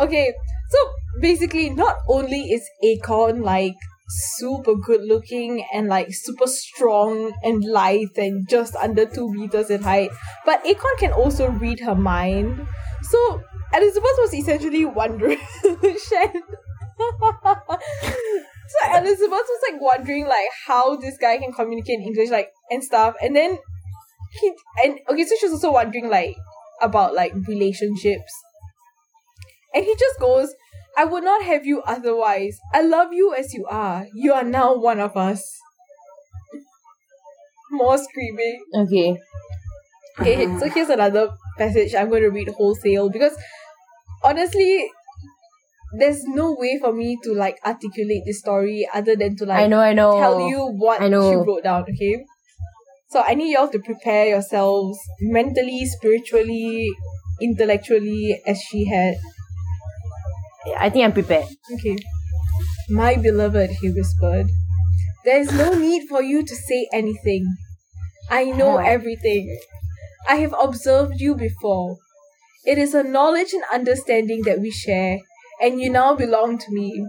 Okay, so basically, not only is Akon like super good looking and like super strong and lithe and just under two meters in height, but Akon can also read her mind. So Elizabeth was essentially wondering, *laughs* Shen. so Elizabeth was like wondering like how this guy can communicate in English like and stuff, and then he and okay, so she was also wondering like about like relationships. And he just goes, I would not have you otherwise. I love you as you are. You are now one of us. More screaming. Okay. Okay, so here's another passage I'm going to read wholesale because honestly, there's no way for me to like articulate this story other than to like I know, I know. tell you what I know. she wrote down, okay? So I need y'all to prepare yourselves mentally, spiritually, intellectually as she had. I think I'm prepared. Okay. My beloved, he whispered, there is no need for you to say anything. I know everything. I have observed you before. It is a knowledge and understanding that we share, and you now belong to me.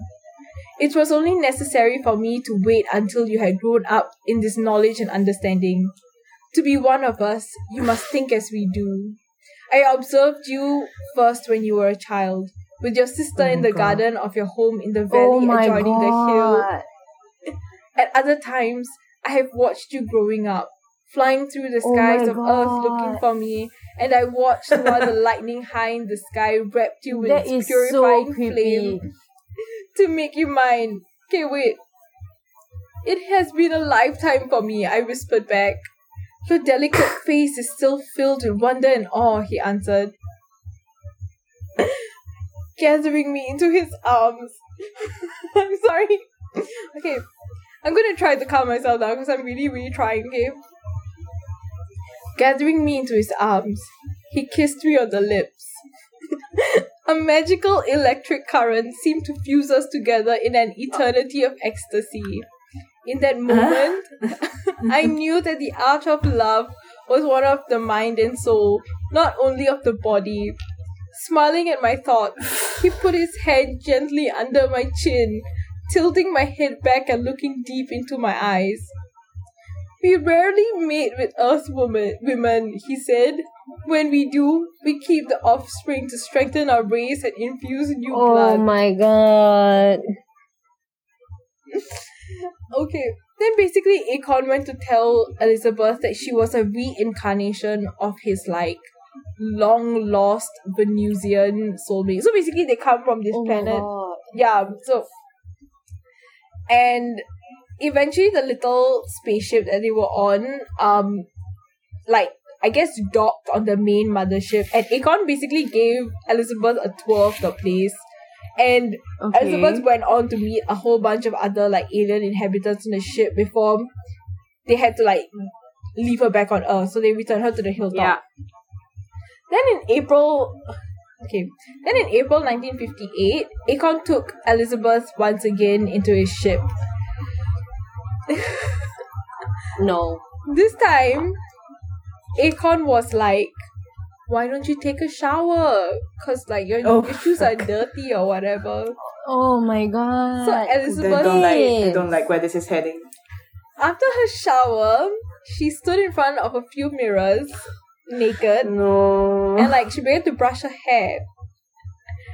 It was only necessary for me to wait until you had grown up in this knowledge and understanding. To be one of us, you must think as we do. I observed you first when you were a child, with your sister Oh in the oh God. garden of your home in the valley oh adjoining the hill. god. At other times, I have watched you growing up, flying through the Oh skies my of earth looking for me, and I watched while the lightning high in the sky wrapped you with That its so purifying creepy. flame to make you mine. Okay, wait. It has been a lifetime for me, I whispered back. Your delicate *coughs* face is still filled with wonder and awe, he answered. Gathering me into his arms. *laughs* I'm sorry. Okay, I'm gonna try to calm myself down because I'm really, really trying, okay? Gathering me into his arms, he kissed me on the lips. *laughs* A magical electric current seemed to fuse us together in an eternity of ecstasy. In that moment, *laughs* I knew that the art of love was one of the mind and soul, not only of the body. Smiling at my thoughts, he put his hand gently under my chin, tilting my head back and looking deep into my eyes. We rarely mate with earth woman, women, he said. When we do, we keep the offspring to strengthen our race and infuse new Oh blood. Oh my god. *laughs* Okay. Then basically Akon went to tell Elizabeth that she was a reincarnation of his like long lost Venusian soulmate. So basically they come from this Oh planet. Yeah, so and eventually the little spaceship that they were on, um like I guess docked on the main mothership and Akon basically gave Elizabeth a tour of the place. And Okay. Elizabeth went on to meet a whole bunch of other like alien inhabitants on the ship before they had to like leave her back on Earth. So they returned her to the hilltop. Yeah. Then in April, okay, then in April 1958, Akon took Elizabeth once again into his ship. *laughs* No. This time, Akon was like, "Why don't you take a shower? Cause like your, Oh, your shoes are dirty or whatever." Oh my god. So I Elizabeth don't like. I don't like where this is heading. After her shower, she stood in front of a few mirrors naked No. and like she began to brush her hair.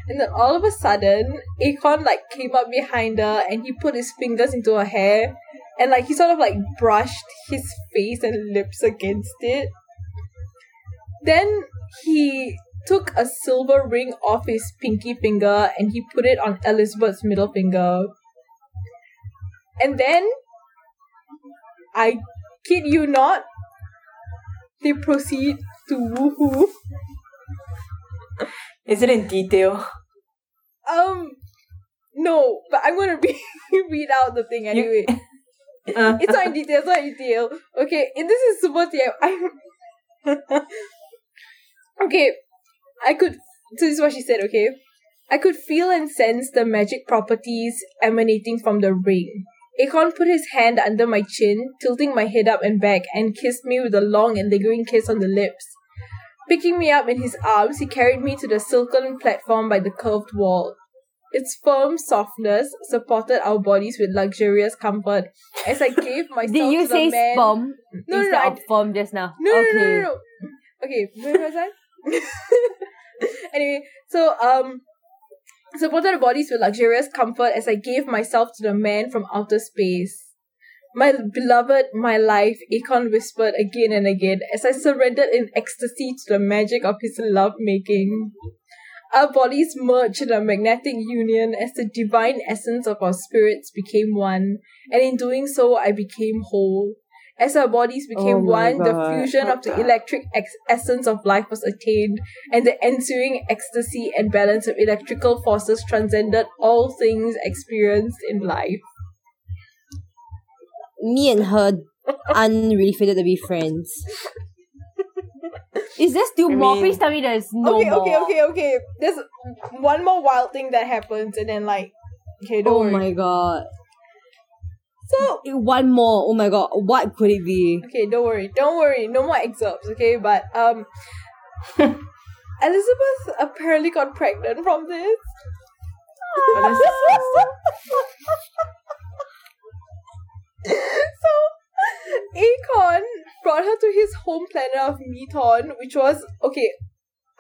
And then all of a sudden, Akon like came up behind her and he put his fingers into her hair and like he sort of like brushed his face and lips against it. Then he took a silver ring off his pinky finger and he put it on Elizabeth's middle finger. And then, I kid you not, they proceed to woohoo. Is it in detail? Um, no, but I'm gonna *laughs* re- read out the thing anyway. *laughs* Uh, it's not in detail. It's not in detail. Okay, and this is super TM. I *laughs* okay, I could. So this is what she said. Okay, I could feel and sense the magic properties emanating from the ring. Akon put his hand under my chin, tilting my head up and back, and kissed me with a long and lingering kiss on the lips. Picking me up in his arms, he carried me to the silken platform by the curved wall. Its firm softness supported our bodies with luxurious comfort as I gave *laughs* myself Did you to say the man. sperm No, no, instead no, I of firm just now? no, no, okay. no, no, no. Okay, where was I? anyway, so um, supported bodies with luxurious comfort as I gave myself to the man from outer space. My beloved, my life, Akon whispered again and again as I surrendered in ecstasy to the magic of his love making. Our bodies merged in a magnetic union as the divine essence of our spirits became one, and in doing so, I became whole. As our bodies became Oh my one, the God. fusion of the electric ex- essence of life was attained, and the ensuing ecstasy and balance of electrical forces transcended all things experienced in life. Me and her aren't really fitted to be friends. Is there still I more? mean- Please tell me there's no okay, more. okay, okay, okay. There's one more wild thing that happens, and then like, okay, don't Oh worry. my god. So One more. Oh my god. What could it be? Okay, don't worry, don't worry, no more excerpts, okay? But um, *laughs* Elizabeth apparently got pregnant from this. so Akon brought her to his home planet of Meton, which was okay.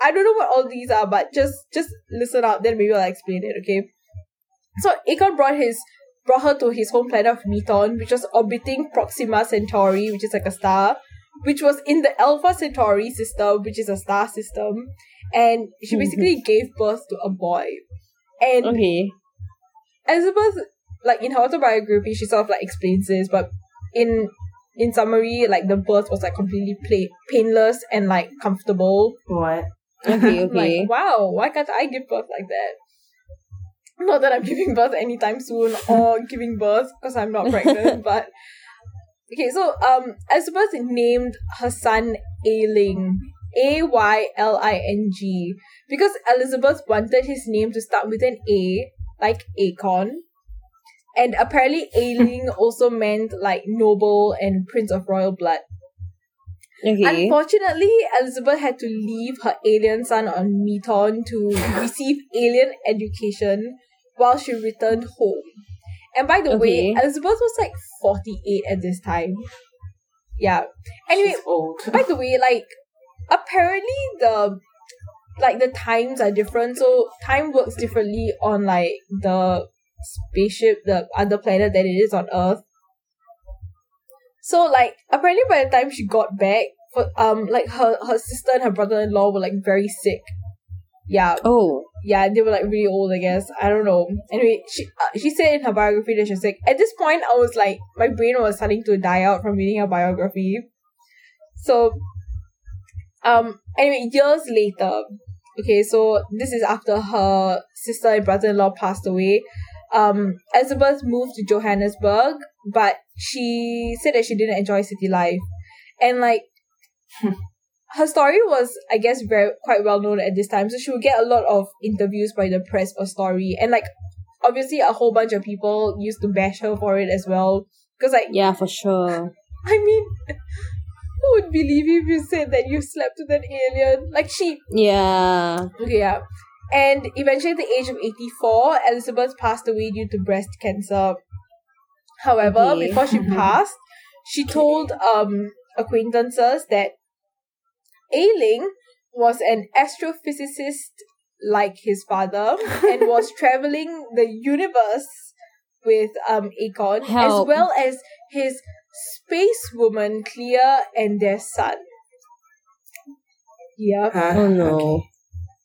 I don't know what all these are, but just just listen up, then maybe I'll explain it, okay? So Akon brought his brought her to his home planet of Meton, which was orbiting Proxima Centauri, which is like a star, which was in the Alpha Centauri system, which is a star system, and she mm-hmm. basically gave birth to a boy. And Okay. Elizabeth, like in her autobiography, she sort of like explains this, but in in summary, like the birth was like completely pla- painless and like comfortable. What? Okay, *laughs* okay. Like, wow, why can't I give birth like that? Not that I'm giving birth anytime soon or giving birth because I'm not pregnant, *laughs* but okay. So um, Elizabeth named her son Ayling, A Y L I N G, because Elizabeth wanted his name to start with an A, like Akon. And apparently, Ayling *laughs* also meant like noble and prince of royal blood. Okay. Unfortunately, Elizabeth had to leave her alien son on Meton to receive alien education while she returned home. And by the way, Elizabeth was like 48 at this time. Yeah. Anyway, by the way, like apparently the like the times are different, so time works differently on like the spaceship, the other planet that it is on Earth. So like apparently by the time she got back, for um like her her sister and her brother in law were like very sick. Yeah, oh. Yeah, they were like really old, I guess. I don't know. Anyway, she uh, she said in her biography that she's like at this point I was like my brain was starting to die out from reading her biography. So, um, anyway, years later, okay, so this is after her sister and brother-in-law passed away. Um, Elizabeth moved to Johannesburg, but she said that she didn't enjoy city life, and like her story was, I guess, very quite well known at this time. So she would get a lot of interviews by the press for story, and like obviously a whole bunch of people used to bash her for it as well. Because like Yeah, for sure. *laughs* I mean, who would believe you if you said that you slept with an alien? Like she, Yeah. okay, yeah. And eventually, at the age of eighty-four, Elizabeth passed away due to breast cancer. However, Okay. before she *laughs* passed, she told um acquaintances that Ayling was an astrophysicist like his father and was *laughs* traveling the universe with um Akon as well as his space woman Clea and their son. Yep. Huh? Oh, no. Okay.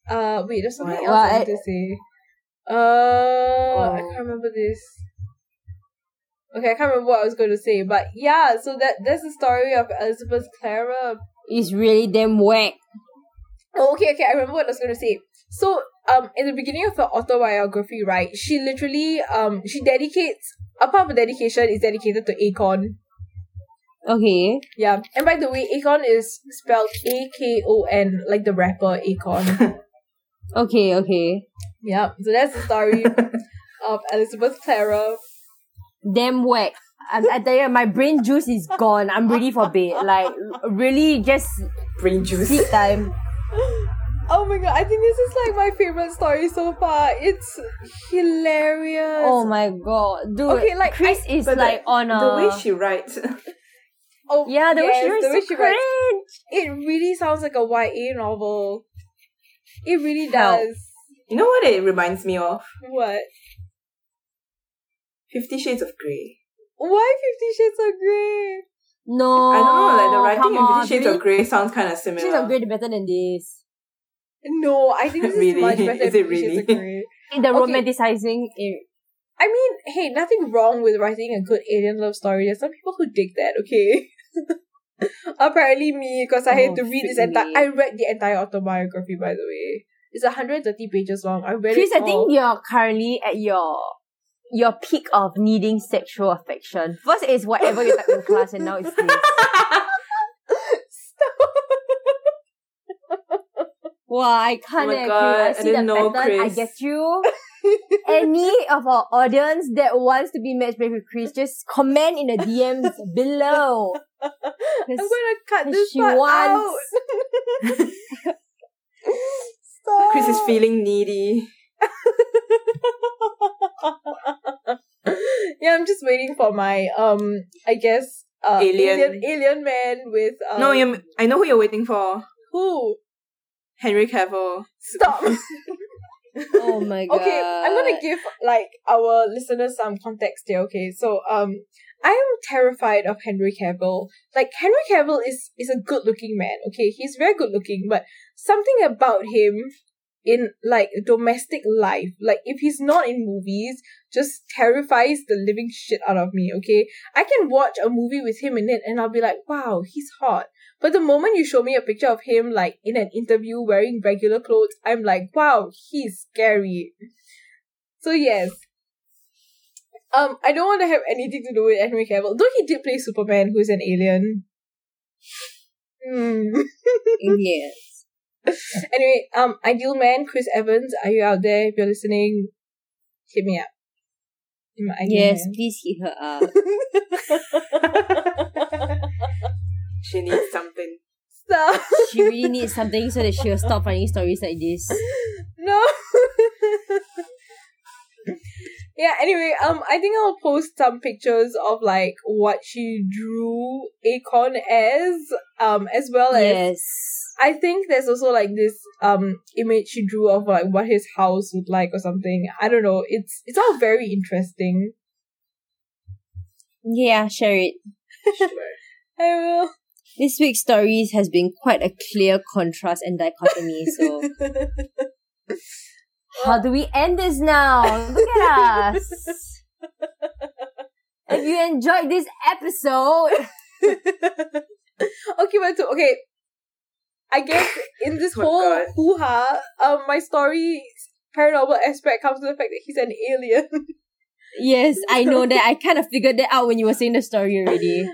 Uh wait, there's something Why? else Well, I I- wanted to say. Uh I Oh. can't remember this. Okay, I can't remember what I was going to say, but yeah, so that that's the story of Elizabeth Klarer It's really damn whack. Oh, okay, okay. I remember what I was going to say. So, um, in the beginning of her autobiography, right, she literally, um, she dedicates, a part of her dedication is dedicated to Akon. Okay. Yeah. And by the way, Akon is spelled A-K-O-N, like the rapper Akon. *laughs* Okay, okay. yeah. So that's the story *laughs* of Elizabeth Klarer. Damn whack. I, I tell you, my brain juice is gone. I'm ready for bed. Like, really, just Brain juice. sleep time. Oh my god, I think this is like my favorite story so far. It's hilarious. Oh my god, dude. Okay, like, Chris I- is like the- on a. The way she writes. Oh, yeah, the way she writes the way so she writes. It really sounds like a YA novel. It really Help. does. You know what it reminds me of? What? Fifty Shades of Grey. Why Fifty Shades of Grey? No, I don't know, like the writing in Fifty Shades really? of Grey sounds kind of similar. Shades of Grey is better than this. No, I think this is much better *laughs* Is it really? In *laughs* the Okay. romanticizing, it, I mean, hey, nothing wrong with writing a good alien love story. There's some people who dig that, okay? *laughs* Apparently me, because I had Oh, to read this entire. I read the entire autobiography by the way. It's 130 pages long. I read Chris, it I think you're currently at your your peak of needing sexual affection. First is whatever you type in class, and now it's this. Wow, I can't. Oh my God, I Chris. I see the know, pattern. I get you. Any of our audience that wants to be matched with Chris, just comment in the DMs below. I'm gonna cut this she part wants- out. Stop. *laughs* Chris is feeling needy. *laughs* yeah, I'm just waiting for my um, I guess uh, Alien. alien, alien man with um, no, you. I know who you're waiting for. who? Henry Cavill. Stop. *laughs* Oh my god. *laughs* okay, I'm gonna give like our listeners some context here. Okay, so um, I am terrified of Henry Cavill. Like Henry Cavill is is a good looking man. Okay, he's very good looking, but something about him in like domestic life, like if he's not in movies, just terrifies the living shit out of me. Okay, I can watch a movie with him in it, and I'll be like, wow, he's hot. But the moment you show me a picture of him like in an interview wearing regular clothes, I'm like, wow, he's scary. So yes. Um, I don't want to have anything to do with Henry Cavill. Though he did play Superman, who's an alien. Hmm. *laughs* yes. *laughs* anyway, um, Ideal Man, Chris Evans, are you out there? If you're listening, hit me up. In my Ideal Yes, Man. please hit her up. *laughs* She needs something. Stop. she really needs something so that she'll stop finding stories like this. No. yeah, anyway, um I think I'll post some pictures of like what she drew Akon as, um, as well as Yes. I think there's also like this um image she drew of like what his house would like or something. I don't know. It's it's all very interesting. Yeah, share it. Sure. *laughs* I will. This week's stories has been quite a clear contrast and dichotomy, so *laughs* how do we end this now? Look at us. If you enjoyed this episode, *laughs* okay, but to, okay. I guess in *laughs* this Oh whole God. hoo ha, um, my story paranormal aspect comes to the fact that he's an alien. *laughs* yes, I know that. I kind of figured that out when you were saying the story already.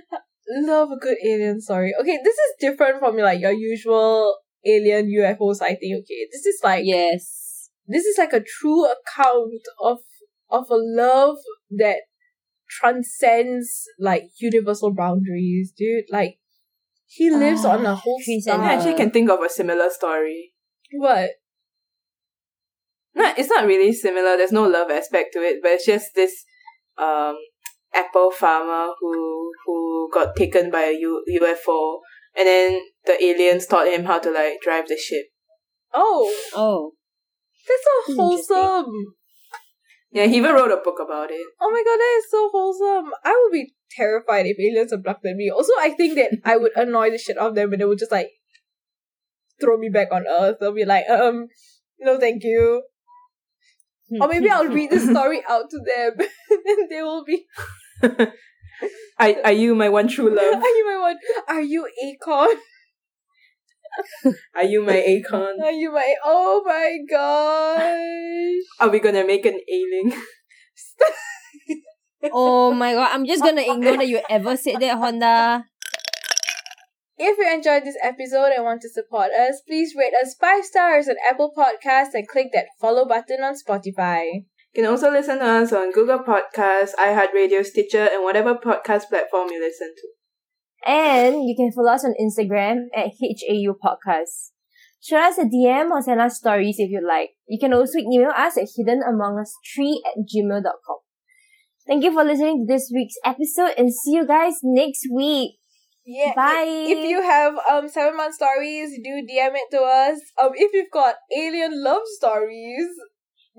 Love a good alien story. Okay, this is different from like your usual alien UFO sighting. Okay, this is like Yes. this is like a true account of of a love that transcends like universal boundaries, dude. Like he lives Ah, on a whole Chris star. and I actually can think of a similar story. What? No, it's not really similar. There's no love aspect to it, but it's just this um apple farmer who who got taken by a U- UFO and then the aliens taught him how to like drive the ship. Oh, Oh. that's so wholesome. Yeah, he even wrote a book about it. Oh my god, that is so wholesome. I would be terrified if aliens abducted me. Also, I think that I would annoy the shit out of them and they would just like throw me back on Earth. They'll be like, um, no thank you. Or maybe I'll read the *laughs* story out to them *laughs* and they will be, *laughs* Are, are you my one true love? are you my one? Are you Akon? Are you my Akon? Are you my, oh my gosh. Are we gonna make an alien? Oh my god, I'm just gonna ignore that you ever said that, Honda. If you enjoyed this episode and want to support us, please rate us 5 stars on Apple Podcasts and click that follow button on Spotify. You can also listen to us on Google Podcasts, iHeartRadio, Stitcher, and whatever podcast platform you listen to. And you can follow us on Instagram at HAU Podcast. Shoot us a DM or send us stories if you like. You can also email us at hiddenamongus3 at gmail.com. Thank you for listening to this week's episode and see you guys next week. Yeah. Bye. If you have um seven month stories, do DM it to us. Um, if you've got alien love stories,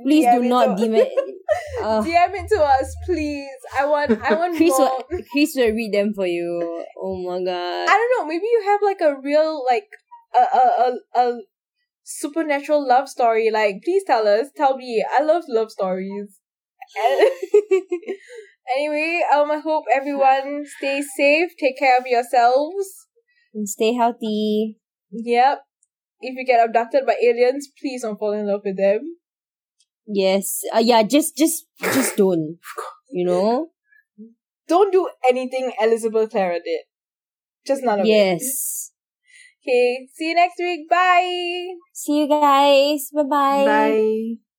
Please DM do not DM *laughs* it. Uh, DM it to us, please. I want, I want Chris more. will, *laughs* Chris will read them for you. Oh my god. I don't know. Maybe you have like a real like a a a, a supernatural love story. Like, please tell us. Tell me. I love love stories. *laughs* anyway, um, I hope everyone stays safe. Take care of yourselves. And stay healthy. Yep. If you get abducted by aliens, please don't fall in love with them. Yes. Uh, yeah, just, just, just don't. You know? Don't do anything Elizabeth Klarer did. Just none of it. Yes. Okay. See you next week. Bye. See you guys. Bye-bye. Bye.